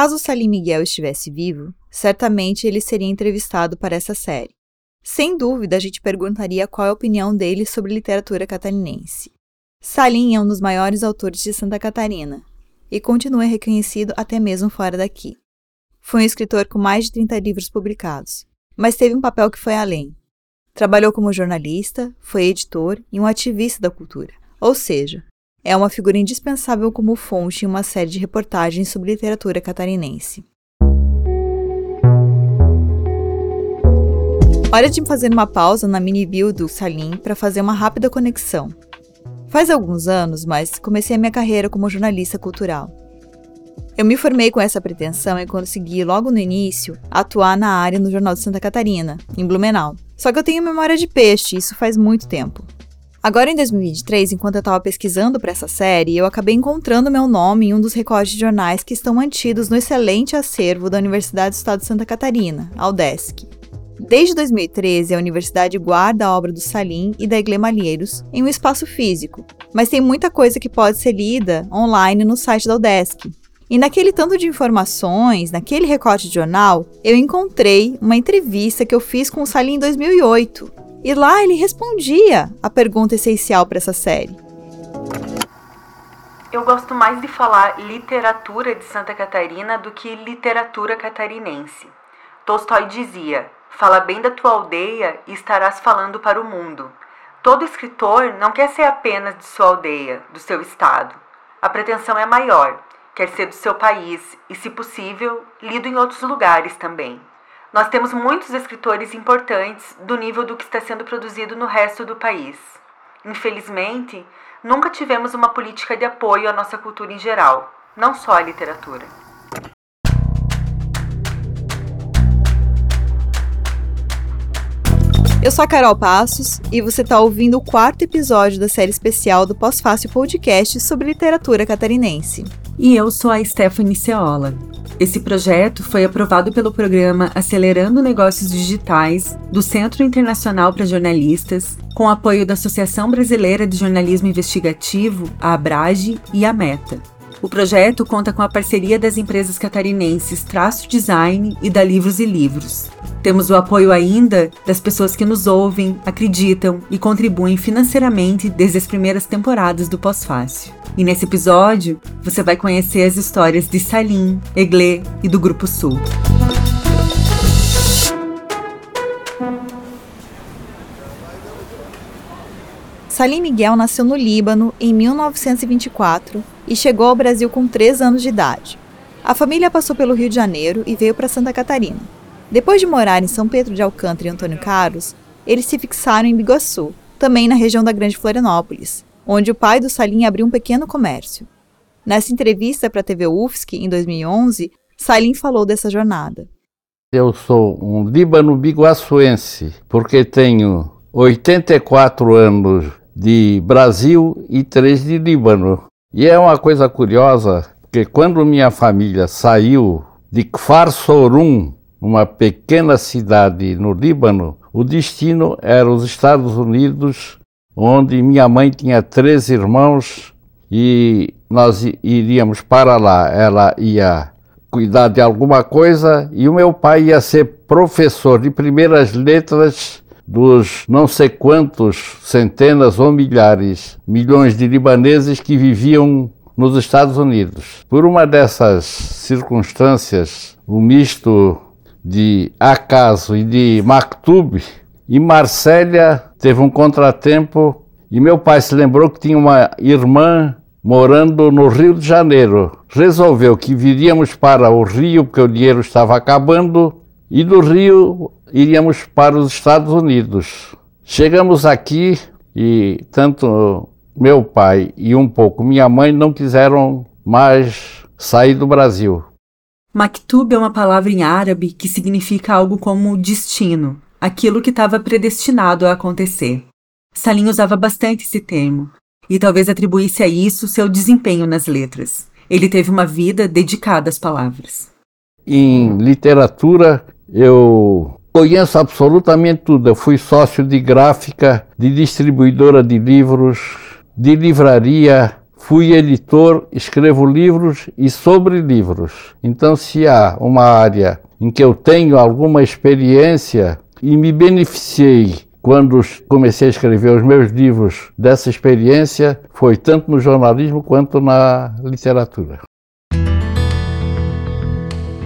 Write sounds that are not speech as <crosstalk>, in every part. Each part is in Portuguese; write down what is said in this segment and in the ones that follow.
Caso Salim Miguel estivesse vivo, certamente ele seria entrevistado para essa série. Sem dúvida, a gente perguntaria qual é a opinião dele sobre literatura catarinense. Salim é um dos maiores autores de Santa Catarina e continua reconhecido até mesmo fora daqui. Foi um escritor com mais de 30 livros publicados, mas teve um papel que foi além. Trabalhou como jornalista, foi editor e um ativista da cultura, ou seja, é uma figura indispensável como fonte em uma série de reportagens sobre literatura catarinense. Hora de fazer uma pausa na mini bio do Salim para fazer uma rápida conexão. Faz alguns anos, mas comecei a minha carreira como jornalista cultural. Eu me formei com essa pretensão e consegui, logo no início, atuar na área no Jornal de Santa Catarina, em Blumenau. Só que eu tenho memória de peixe, isso faz muito tempo. Agora, em 2023, enquanto eu estava pesquisando para essa série, eu acabei encontrando meu nome em um dos recortes de jornais que estão mantidos no excelente acervo da Universidade do Estado de Santa Catarina, a UDESC. Desde 2013, a universidade guarda a obra do Salim e da Igle Malheiros em um espaço físico, mas tem muita coisa que pode ser lida online no site da UDESC. E naquele tanto de informações, naquele recorte de jornal, eu encontrei uma entrevista que eu fiz com o Salim em 2008. E lá ele respondia a pergunta essencial para essa série. Eu gosto mais de falar literatura de Santa Catarina do que literatura catarinense. Tolstói dizia: Fala bem da tua aldeia e estarás falando para o mundo. Todo escritor não quer ser apenas de sua aldeia, do seu estado. A pretensão é maior, quer ser do seu país e, se possível, lido em outros lugares também. Nós temos muitos escritores importantes do nível do que está sendo produzido no resto do país. Infelizmente, nunca tivemos uma política de apoio à nossa cultura em geral, não só à literatura. Eu sou a Carol Passos e você está ouvindo o quarto episódio da série especial do Pós-Fácil Podcast sobre literatura catarinense. E eu sou a Stephanie Ceola. Esse projeto foi aprovado pelo programa Acelerando Negócios Digitais do Centro Internacional para Jornalistas, com apoio da Associação Brasileira de Jornalismo Investigativo, a Abrage e a Meta. O projeto conta com a parceria das empresas catarinenses Traço Design e da Livros e Livros. Temos o apoio ainda das pessoas que nos ouvem, acreditam e contribuem financeiramente desde as primeiras temporadas do Pós-Fácil. E nesse episódio, você vai conhecer as histórias de Salim, Eglê e do Grupo Sul. Salim Miguel nasceu no Líbano em 1924 e chegou ao Brasil com 3 anos de idade. A família passou pelo Rio de Janeiro e veio para Santa Catarina. Depois de morar em São Pedro de Alcântara e Antônio Carlos, eles se fixaram em Biguaçu, também na região da Grande Florianópolis, onde o pai do Salim abriu um pequeno comércio. Nessa entrevista para a TV UFSC, em 2011, Salim falou dessa jornada. Eu sou um líbano-biguaçuense, porque tenho 84 anos de Brasil e três de Líbano. E é uma coisa curiosa, porque quando minha família saiu de Kfar Sorum, uma pequena cidade no Líbano, o destino era os Estados Unidos, onde minha mãe tinha três irmãos e nós iríamos para lá. Ela ia cuidar de alguma coisa e o meu pai ia ser professor de primeiras letras dos não sei quantos centenas ou milhares, milhões de libaneses que viviam nos Estados Unidos. Por uma dessas circunstâncias, o misto de acaso e de maktub, em Marsella teve um contratempo e meu pai se lembrou que tinha uma irmã morando no Rio de Janeiro. Resolveu que viríamos para o Rio porque o dinheiro estava acabando e do Rio iríamos para os Estados Unidos. Chegamos aqui e tanto meu pai e um pouco minha mãe não quiseram mais sair do Brasil. Maktub é uma palavra em árabe que significa algo como destino, aquilo que estava predestinado a acontecer. Salim usava bastante esse termo, e talvez atribuísse a isso seu desempenho nas letras. Ele teve uma vida dedicada às palavras. Em literatura, eu conheço absolutamente tudo. Eu fui sócio de gráfica, de distribuidora de livros, de livraria, fui editor, escrevo livros e sobre livros. Então, se há uma área em que eu tenho alguma experiência e me beneficiei quando comecei a escrever os meus livros dessa experiência, foi tanto no jornalismo quanto na literatura.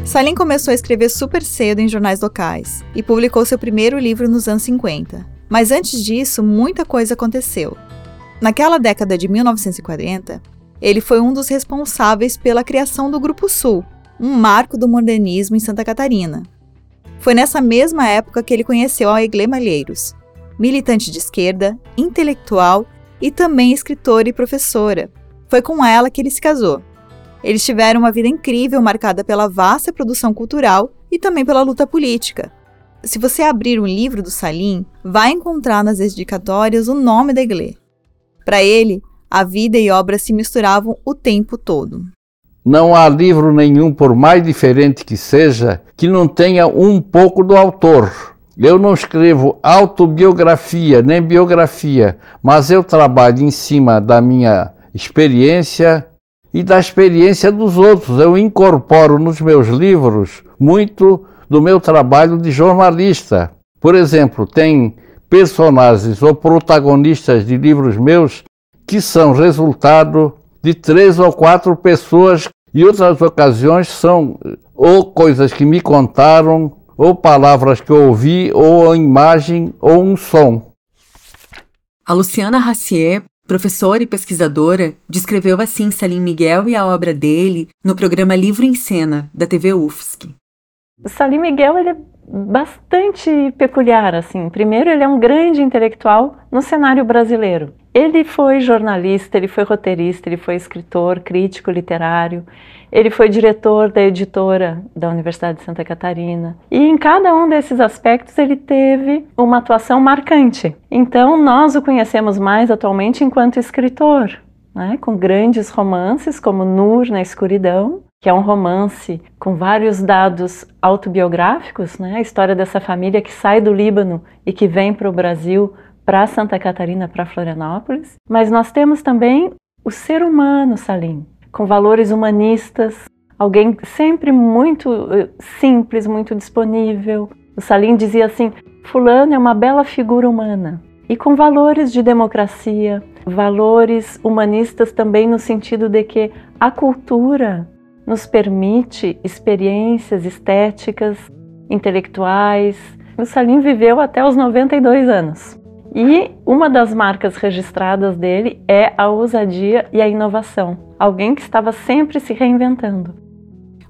Salim começou a escrever super cedo em jornais locais e publicou seu primeiro livro nos anos 50. Mas antes disso, muita coisa aconteceu. Naquela década de 1940, ele foi um dos responsáveis pela criação do Grupo Sul, um marco do modernismo em Santa Catarina. Foi nessa mesma época que ele conheceu a Eglê Malheiros, militante de esquerda, intelectual e também escritora e professora. Foi com ela que ele se casou. Eles tiveram uma vida incrível marcada pela vasta produção cultural e também pela luta política. Se você abrir um livro do Salim, vai encontrar nas dedicatórias o nome da Iglê. Para ele, a vida e obra se misturavam o tempo todo. Não há livro nenhum, por mais diferente que seja, que não tenha um pouco do autor. Eu não escrevo autobiografia nem biografia, mas eu trabalho em cima da minha experiência e da experiência dos outros. Eu incorporo nos meus livros muito do meu trabalho de jornalista. Por exemplo, tem personagens ou protagonistas de livros meus que são resultado de três ou quatro pessoas e outras ocasiões são ou coisas que me contaram, ou palavras que eu ouvi, ou a imagem, ou um som. A Luciana Racier Professora e pesquisadora, descreveu assim Salim Miguel e a obra dele no programa Livro em Cena, da TV UFSC. Salim Miguel ele é bastante peculiar, assim. Primeiro, ele é um grande intelectual no cenário brasileiro. Ele foi jornalista, ele foi roteirista, ele foi escritor, crítico literário, ele foi diretor da editora da Universidade de Santa Catarina. E em cada um desses aspectos ele teve uma atuação marcante. Então nós o conhecemos mais atualmente enquanto escritor, né, com grandes romances como Nur na Escuridão, que é um romance com vários dados autobiográficos, né, a história dessa família que sai do Líbano e que vem para o Brasil, para Santa Catarina, para Florianópolis. Mas nós temos também o ser humano, Salim, com valores humanistas, alguém sempre muito eh, simples, muito disponível. O Salim dizia assim: Fulano é uma bela figura humana e com valores de democracia, valores humanistas também no sentido de que a cultura nos permite experiências estéticas, intelectuais. O Salim viveu até os 92 anos. E uma das marcas registradas dele é a ousadia e a inovação. Alguém que estava sempre se reinventando.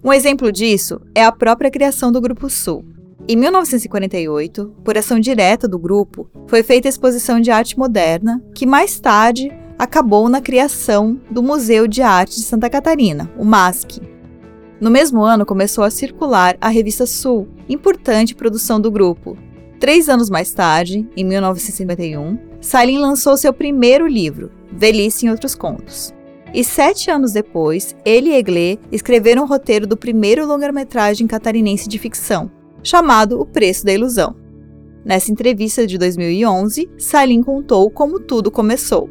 Um exemplo disso é a própria criação do Grupo Sul. Em 1948, por ação direta do grupo, foi feita a exposição de arte moderna, que mais tarde acabou na criação do Museu de Arte de Santa Catarina, o MASC. No mesmo ano começou a circular a revista Sul, importante produção do grupo, Três anos mais tarde, em 1951, Salim lançou seu primeiro livro, Velhice em Outros Contos. E sete anos depois, ele e Eglê escreveram o roteiro do primeiro longa-metragem catarinense de ficção, chamado O Preço da Ilusão. Nessa entrevista de 2011, Salim contou como tudo começou.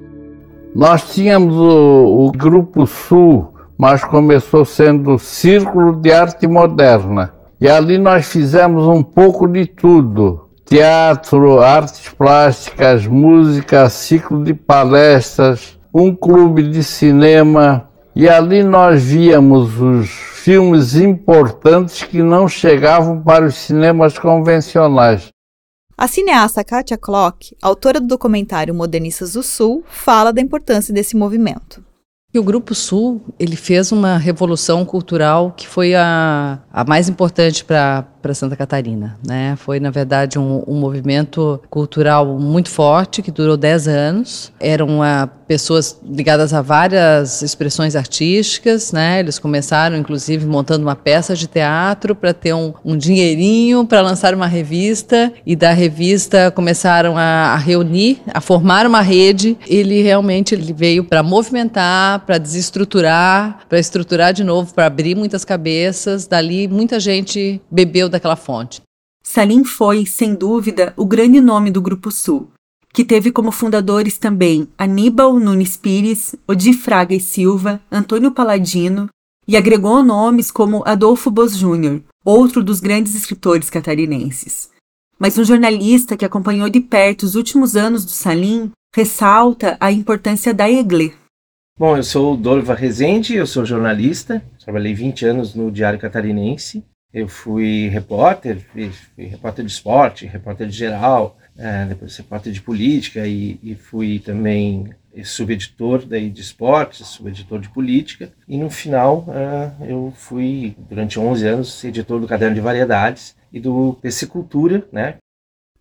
Nós tínhamos o, o Grupo Sul, mas começou sendo Círculo de Arte Moderna. E ali nós fizemos um pouco de tudo teatro, artes plásticas, música, ciclo de palestras, um clube de cinema. E ali nós víamos os filmes importantes que não chegavam para os cinemas convencionais. A cineasta Katia Klock, autora do documentário Modernistas do Sul, fala da importância desse movimento. O Grupo Sul ele fez uma revolução cultural que foi a, a mais importante para para Santa Catarina. Né? Foi, na verdade, um, um, movimento cultural muito forte, que durou 10 anos. Eram uh, pessoas ligadas a várias expressões artísticas. Né? Eles começaram, inclusive, montando uma peça de teatro para ter um, um dinheirinho para lançar uma revista. E da revista começaram a, a reunir, a formar uma rede. Ele realmente ele veio para movimentar, para desestruturar, para estruturar de novo, para abrir muitas cabeças. Dali, muita gente bebeu daquela fonte. Salim foi, sem dúvida, o grande nome do Grupo Sul. que teve como fundadores também Aníbal Nunes Pires, Odi Fraga e Silva, Antônio Paladino, e agregou nomes como Adolfo Bos Júnior, outro dos grandes escritores catarinenses. Mas um jornalista que acompanhou de perto os últimos anos do Salim ressalta a importância da EGLE. Bom, eu sou Dorva Rezende, eu sou jornalista, trabalhei 20 anos no Diário Catarinense. Eu fui repórter, fui, fui repórter de esporte, repórter de geral, é, depois repórter de política e, e fui também subeditor daí de esportes, subeditor de política e no final uh, eu fui durante 11 anos editor do Caderno de Variedades e do PC Cultura, né?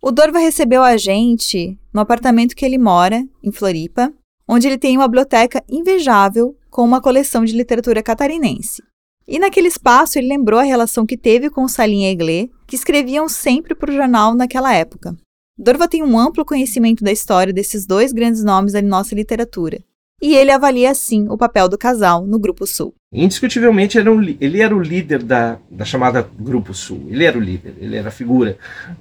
O Dorva recebeu a gente no apartamento que ele mora, em Floripa, onde ele tem uma biblioteca invejável com uma coleção de literatura catarinense. E naquele espaço ele lembrou a relação que teve com Salim Eglé, que escreviam sempre para o jornal naquela época. Dorva tem um amplo conhecimento da história desses dois grandes nomes da nossa literatura, e ele avalia assim o papel do casal no Grupo Sul. Indiscutivelmente, era, um, ele era o líder da, da chamada Grupo Sul. Ele era o líder, ele era a figura,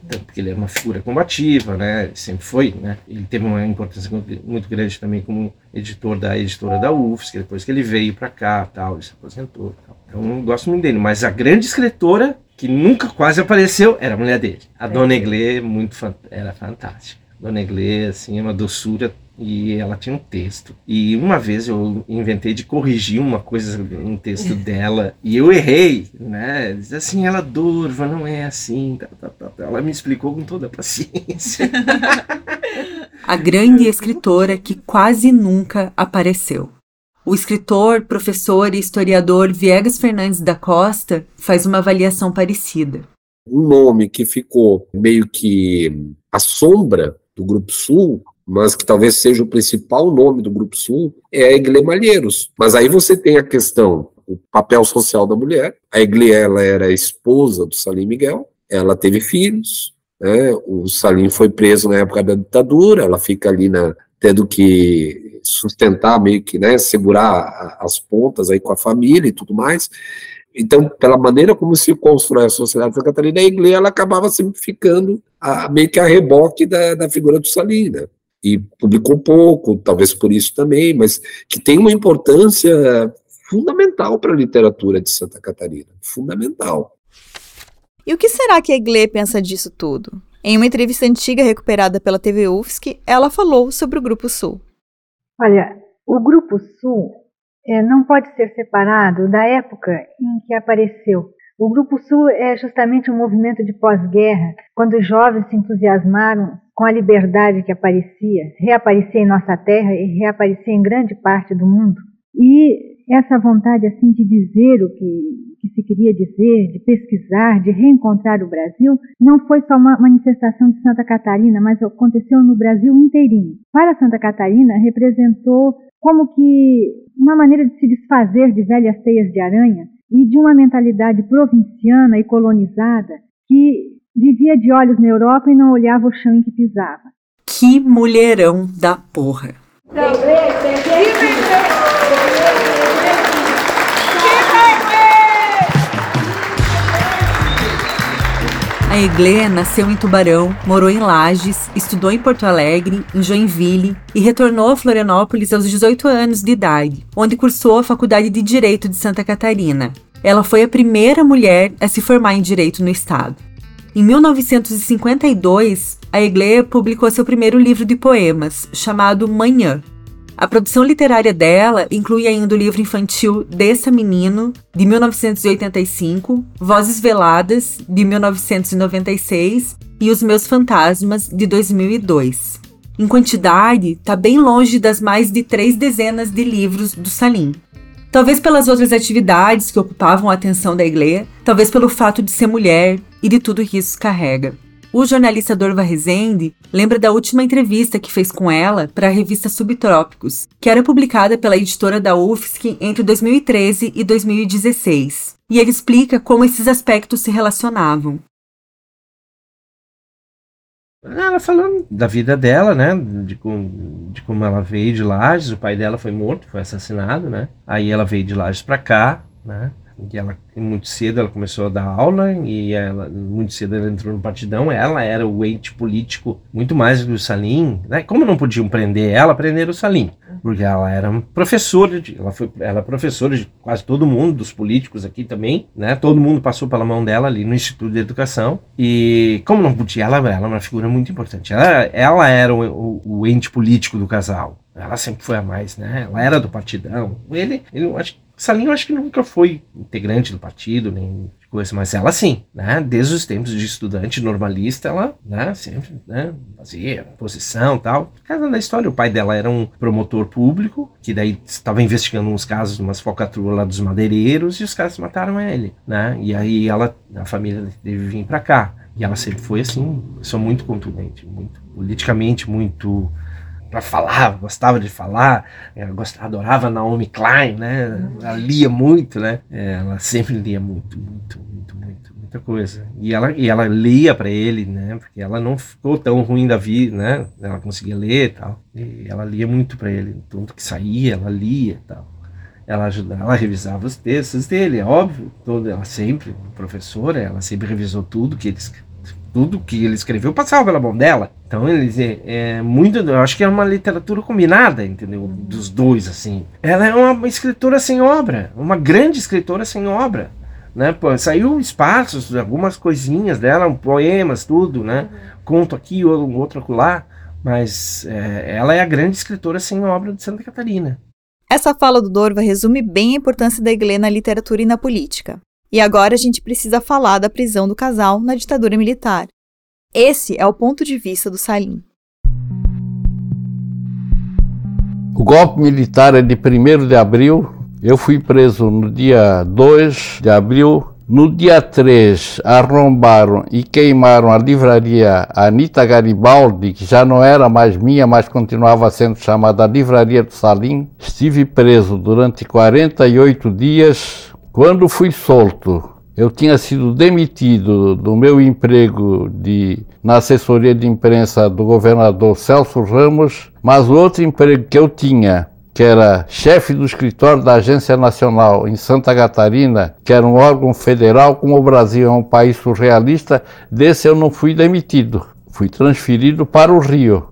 porque ele era uma figura combativa, né? Ele sempre foi, né? Ele teve uma importância muito grande também como editor da editora da UFSC, depois que ele veio para cá, tal, ele se aposentou. Tal. Então, eu gosto muito dele. Mas a grande escritora que nunca quase apareceu, era a mulher dele. A é. Dona Eglê muito era fantástica. Dona Eglê, assim, é uma doçura e ela tinha um texto. E uma vez eu inventei de corrigir uma coisa um texto <laughs> dela e eu errei, né? Diz assim, ela durva, não é assim. Tá, tá, tá, tá. Ela me explicou com toda a paciência. <laughs> a grande escritora que quase nunca apareceu. O escritor, professor e historiador Viegas Fernandes da Costa faz uma avaliação parecida. Um nome que ficou meio que à sombra do Grupo Sul, mas que talvez seja o principal nome do Grupo Sul, é a Eglê Malheiros. Mas aí você tem a questão, o papel social da mulher. A Eglê, ela era esposa do Salim Miguel, ela teve filhos, né? o Salim foi preso na época da ditadura, ela fica ali na, tendo que sustentar, meio que, né, segurar as pontas aí com a família e tudo mais. Então, pela maneira como se constrói a sociedade de Santa Catarina, a igreja ela acabava sempre ficando a, meio que a reboque da, da figura do Salina. E publicou pouco, talvez por isso também, mas que tem uma importância fundamental para a literatura de Santa Catarina. Fundamental. E o que será que a Iglê pensa disso tudo? Em uma entrevista antiga recuperada pela TV UFSC, ela falou sobre o Grupo Sul. Olha, o Grupo Sul é, não pode ser separado da época em que apareceu. O Grupo Sul é justamente um movimento de pós-guerra, quando os jovens se entusiasmaram com a liberdade que aparecia, reaparecia em nossa terra e reaparecia em grande parte do mundo. E essa vontade assim de dizer o que que se queria dizer, de pesquisar, de reencontrar o Brasil, não foi só uma manifestação de Santa Catarina, mas aconteceu no Brasil inteirinho. Para Santa Catarina, representou como que uma maneira de se desfazer de velhas teias de aranha e de uma mentalidade provinciana e colonizada que vivia de olhos na Europa e não olhava o chão em que pisava. Que mulherão da porra! A Eglê nasceu em Tubarão, morou em Lages, estudou em Porto Alegre, em Joinville e retornou a Florianópolis aos 18 anos de idade, onde cursou a Faculdade de Direito de Santa Catarina. Ela foi a primeira mulher a se formar em direito no estado. Em 1952, a Eglê publicou seu primeiro livro de poemas, chamado Manhã, a produção literária dela inclui ainda o livro infantil Desça Menino, de 1985, Vozes Veladas, de 1996 e Os Meus Fantasmas, de 2002. Em quantidade, está bem longe das mais de três dezenas de livros do Salim. Talvez pelas outras atividades que ocupavam a atenção da igreja, talvez pelo fato de ser mulher e de tudo que isso carrega. O jornalista Dorva Rezende lembra da última entrevista que fez com ela para a revista Subtrópicos, que era publicada pela editora da UFSC entre 2013 e 2016. E ele explica como esses aspectos se relacionavam. Ela falando da vida dela, né? De, de como ela veio de Lages, o pai dela foi morto, foi assassinado, né? Aí ela veio de Lages para cá, né? E ela, muito cedo, ela começou a dar aula e ela, muito cedo ela entrou no partidão. Ela era o ente político muito mais do que o Salim. Né? Como não podiam prender ela, prenderam o Salim. Porque ela era professora, de, ela foi ela é professora de quase todo mundo, dos políticos aqui também. Né? Todo mundo passou pela mão dela ali no Instituto de Educação. E como não podia, ela, ela é uma figura muito importante. Ela, ela era o, o, o ente político do casal. Ela sempre foi a mais, né? Ela era do partidão. Ele, ele acho Salim eu acho que nunca foi integrante do partido, nem coisa, mas ela sim, né? Desde os tempos de estudante normalista, ela, né, sempre, né, fazia posição tal. Por da história, o pai dela era um promotor público, que daí estava investigando uns casos de umas falcatruas lá dos madeireiros, e os caras mataram ele, né? E aí ela, a família teve vir para cá. E ela sempre foi assim, pessoa muito contundente, muito politicamente muito para falar, gostava de falar, ela gostava, adorava Naomi Klein, né? Ela lia muito, né? É, ela sempre lia muito, muito, muito, muito, muita coisa. E ela, e ela lia para ele, né? Porque ela não ficou tão ruim da vida, né? Ela conseguia ler e tal. E ela lia muito para ele, tanto que saía, ela lia e tal. Ela ajudava, ela revisava os textos dele, é óbvio. Toda, ela sempre, professora, ela sempre revisou tudo que eles tudo que ele escreveu passava pela mão dela. Então eles é, é muito, eu acho que é uma literatura combinada, entendeu? Dos dois assim. Ela é uma escritora sem obra, uma grande escritora sem obra, né? Pô, saiu espaços, algumas coisinhas dela, poemas, tudo, né? Conto aqui, outro lá, mas é, ela é a grande escritora sem obra de Santa Catarina. Essa fala do Dorva resume bem a importância da Iglê na literatura e na política. E agora a gente precisa falar da prisão do casal na ditadura militar. Esse é o ponto de vista do Salim. O golpe militar é de 1 de abril. Eu fui preso no dia 2 de abril. No dia 3, arrombaram e queimaram a livraria Anita Garibaldi, que já não era mais minha, mas continuava sendo chamada Livraria do Salim. Estive preso durante 48 dias quando fui solto, eu tinha sido demitido do meu emprego de, na assessoria de imprensa do governador Celso Ramos, mas o outro emprego que eu tinha, que era chefe do escritório da Agência Nacional em Santa Catarina, que era um órgão federal, como o Brasil é um país surrealista, desse eu não fui demitido. Fui transferido para o Rio.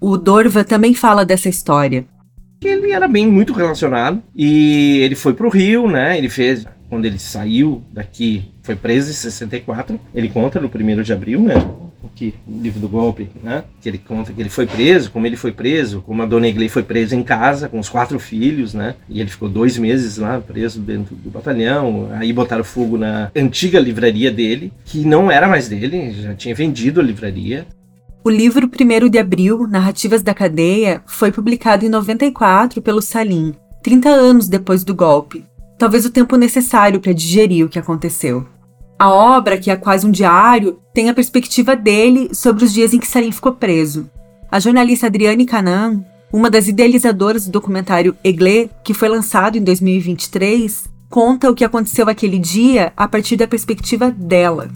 O Dorva também fala dessa história que ele era bem muito relacionado e ele foi para o Rio, né? Ele fez quando ele saiu daqui, foi preso em 64. Ele conta no primeiro de abril, né? Que o livro do golpe, né? Que ele conta que ele foi preso, como ele foi preso, como a dona Igley foi presa em casa com os quatro filhos, né? E ele ficou dois meses lá preso dentro do batalhão. Aí botaram fogo na antiga livraria dele, que não era mais dele, já tinha vendido a livraria. O livro 1 de Abril, Narrativas da Cadeia, foi publicado em 94 pelo Salim, 30 anos depois do golpe. Talvez o tempo necessário para digerir o que aconteceu. A obra, que é quase um diário, tem a perspectiva dele sobre os dias em que Salim ficou preso. A jornalista Adriane Canan, uma das idealizadoras do documentário Eglé, que foi lançado em 2023, conta o que aconteceu aquele dia a partir da perspectiva dela.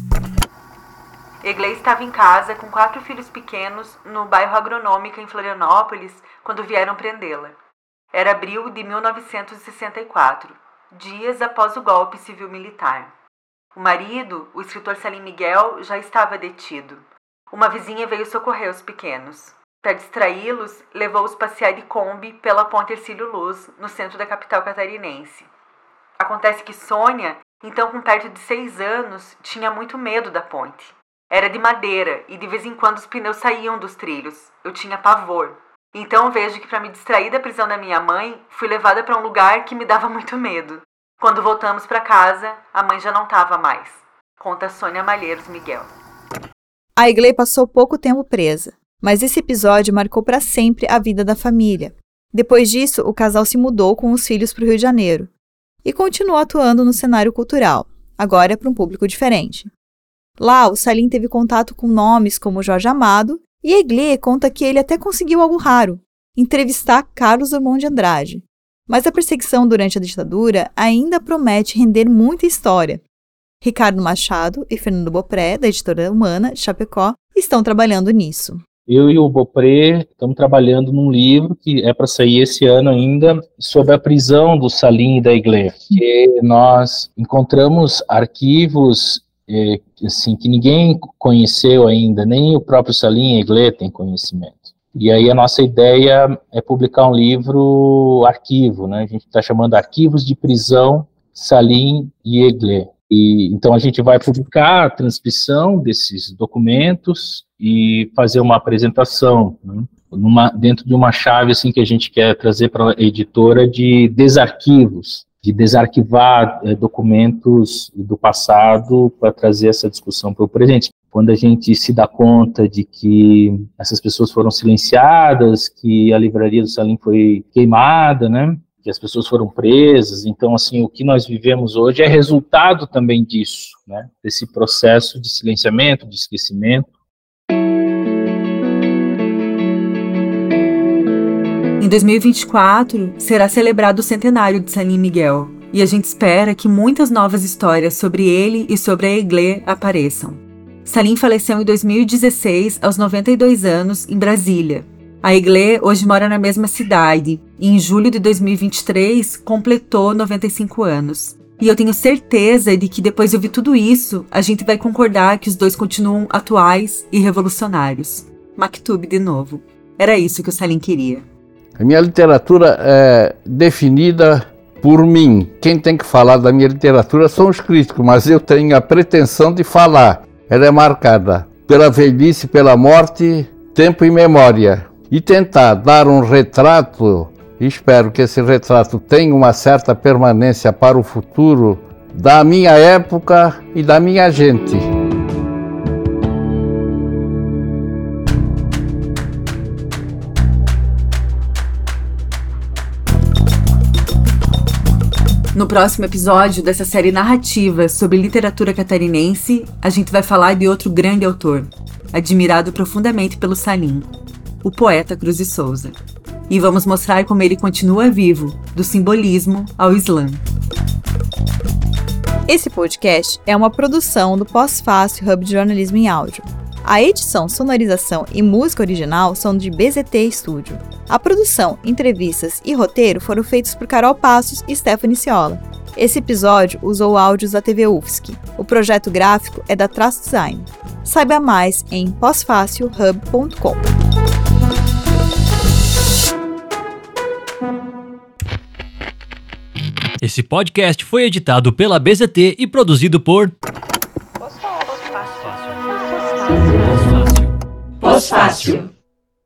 Eglê estava em casa com quatro filhos pequenos no bairro Agronômica em Florianópolis quando vieram prendê-la. Era abril de 1964, dias após o golpe civil-militar. O marido, o escritor Salim Miguel, já estava detido. Uma vizinha veio socorrer os pequenos. Para distraí-los, levou-os passear de Kombi pela Ponte Ercílio Luz, no centro da capital catarinense. Acontece que Sônia, então com perto de seis anos, tinha muito medo da ponte. Era de madeira e de vez em quando os pneus saíam dos trilhos. Eu tinha pavor. Então vejo que para me distrair da prisão da minha mãe, fui levada para um lugar que me dava <laughs> muito medo. Quando voltamos para casa, a mãe já não estava mais. Conta Sônia Malheiros Miguel. A Igley passou pouco tempo presa, mas esse episódio marcou para sempre a vida da família. Depois disso, o casal se mudou com os filhos para o Rio de Janeiro e continuou atuando no cenário cultural, agora para um público diferente. Lá, o Salim teve contato com nomes como Jorge Amado e Eglê conta que ele até conseguiu algo raro, entrevistar Carlos Drummond de Andrade. Mas a perseguição durante a ditadura ainda promete render muita história. Ricardo Machado e Fernando Bopré, da editora Humana, de Chapecó, estão trabalhando nisso. eu e o Bopré estamos trabalhando num livro que é para sair esse ano ainda sobre a prisão do Salim e da Igreja. Que nós encontramos arquivos é, assim que ninguém conheceu ainda, nem o próprio Salim e Igreja tem conhecimento. E aí a nossa ideia é publicar um livro arquivo, né? A gente está chamando Arquivos de Prisão Salim e Eglé. E, então a gente vai publicar a transcrição desses documentos e fazer uma apresentação né, numa, dentro de uma chave assim que a gente quer trazer para a editora de desarquivos, de desarquivar é, documentos do passado para trazer essa discussão para o presente. Quando a gente se dá conta de que essas pessoas foram silenciadas, que a livraria do Salim foi queimada, né? que as pessoas foram presas. Então, assim, o que nós vivemos hoje é resultado também disso, né? Desse processo de silenciamento, de esquecimento. Em 2024 será celebrado o centenário de Salim Miguel, e a gente espera que muitas novas histórias sobre ele e sobre a Iglê apareçam. Salim faleceu em 2016, aos 92 anos, em Brasília, a Iglê hoje mora na mesma cidade e em julho de 2023 completou 95 anos. E eu tenho certeza de que depois de ouvir tudo isso, a gente vai concordar que os dois continuam atuais e revolucionários. Maktub de novo. Era isso que o Salim queria. A minha literatura é definida por mim. Quem tem que falar da minha literatura são os críticos, mas eu tenho a pretensão de falar. Ela é marcada pela velhice, pela morte, tempo e memória e tentar dar um retrato, espero que esse retrato tenha uma certa permanência para o futuro da minha época e da minha gente. No próximo episódio dessa série narrativa sobre literatura catarinense, a gente vai falar de outro grande autor, admirado profundamente pelo Salim, o poeta Cruz de Souza. E vamos mostrar como ele continua vivo, do simbolismo ao Islã. Esse podcast é uma produção do Pós-Fácil Hub de Jornalismo em Áudio. A edição, sonorização e música original são de BZT Studio. A produção, entrevistas e roteiro foram feitos por Carol Passos e Stephanie Ciola. Esse episódio usou áudios da TV UFSC. O projeto gráfico é da Traço Design. Saiba mais em pós-fácil-hub.com. Esse podcast foi editado pela BZT e produzido por. Pós-fácil.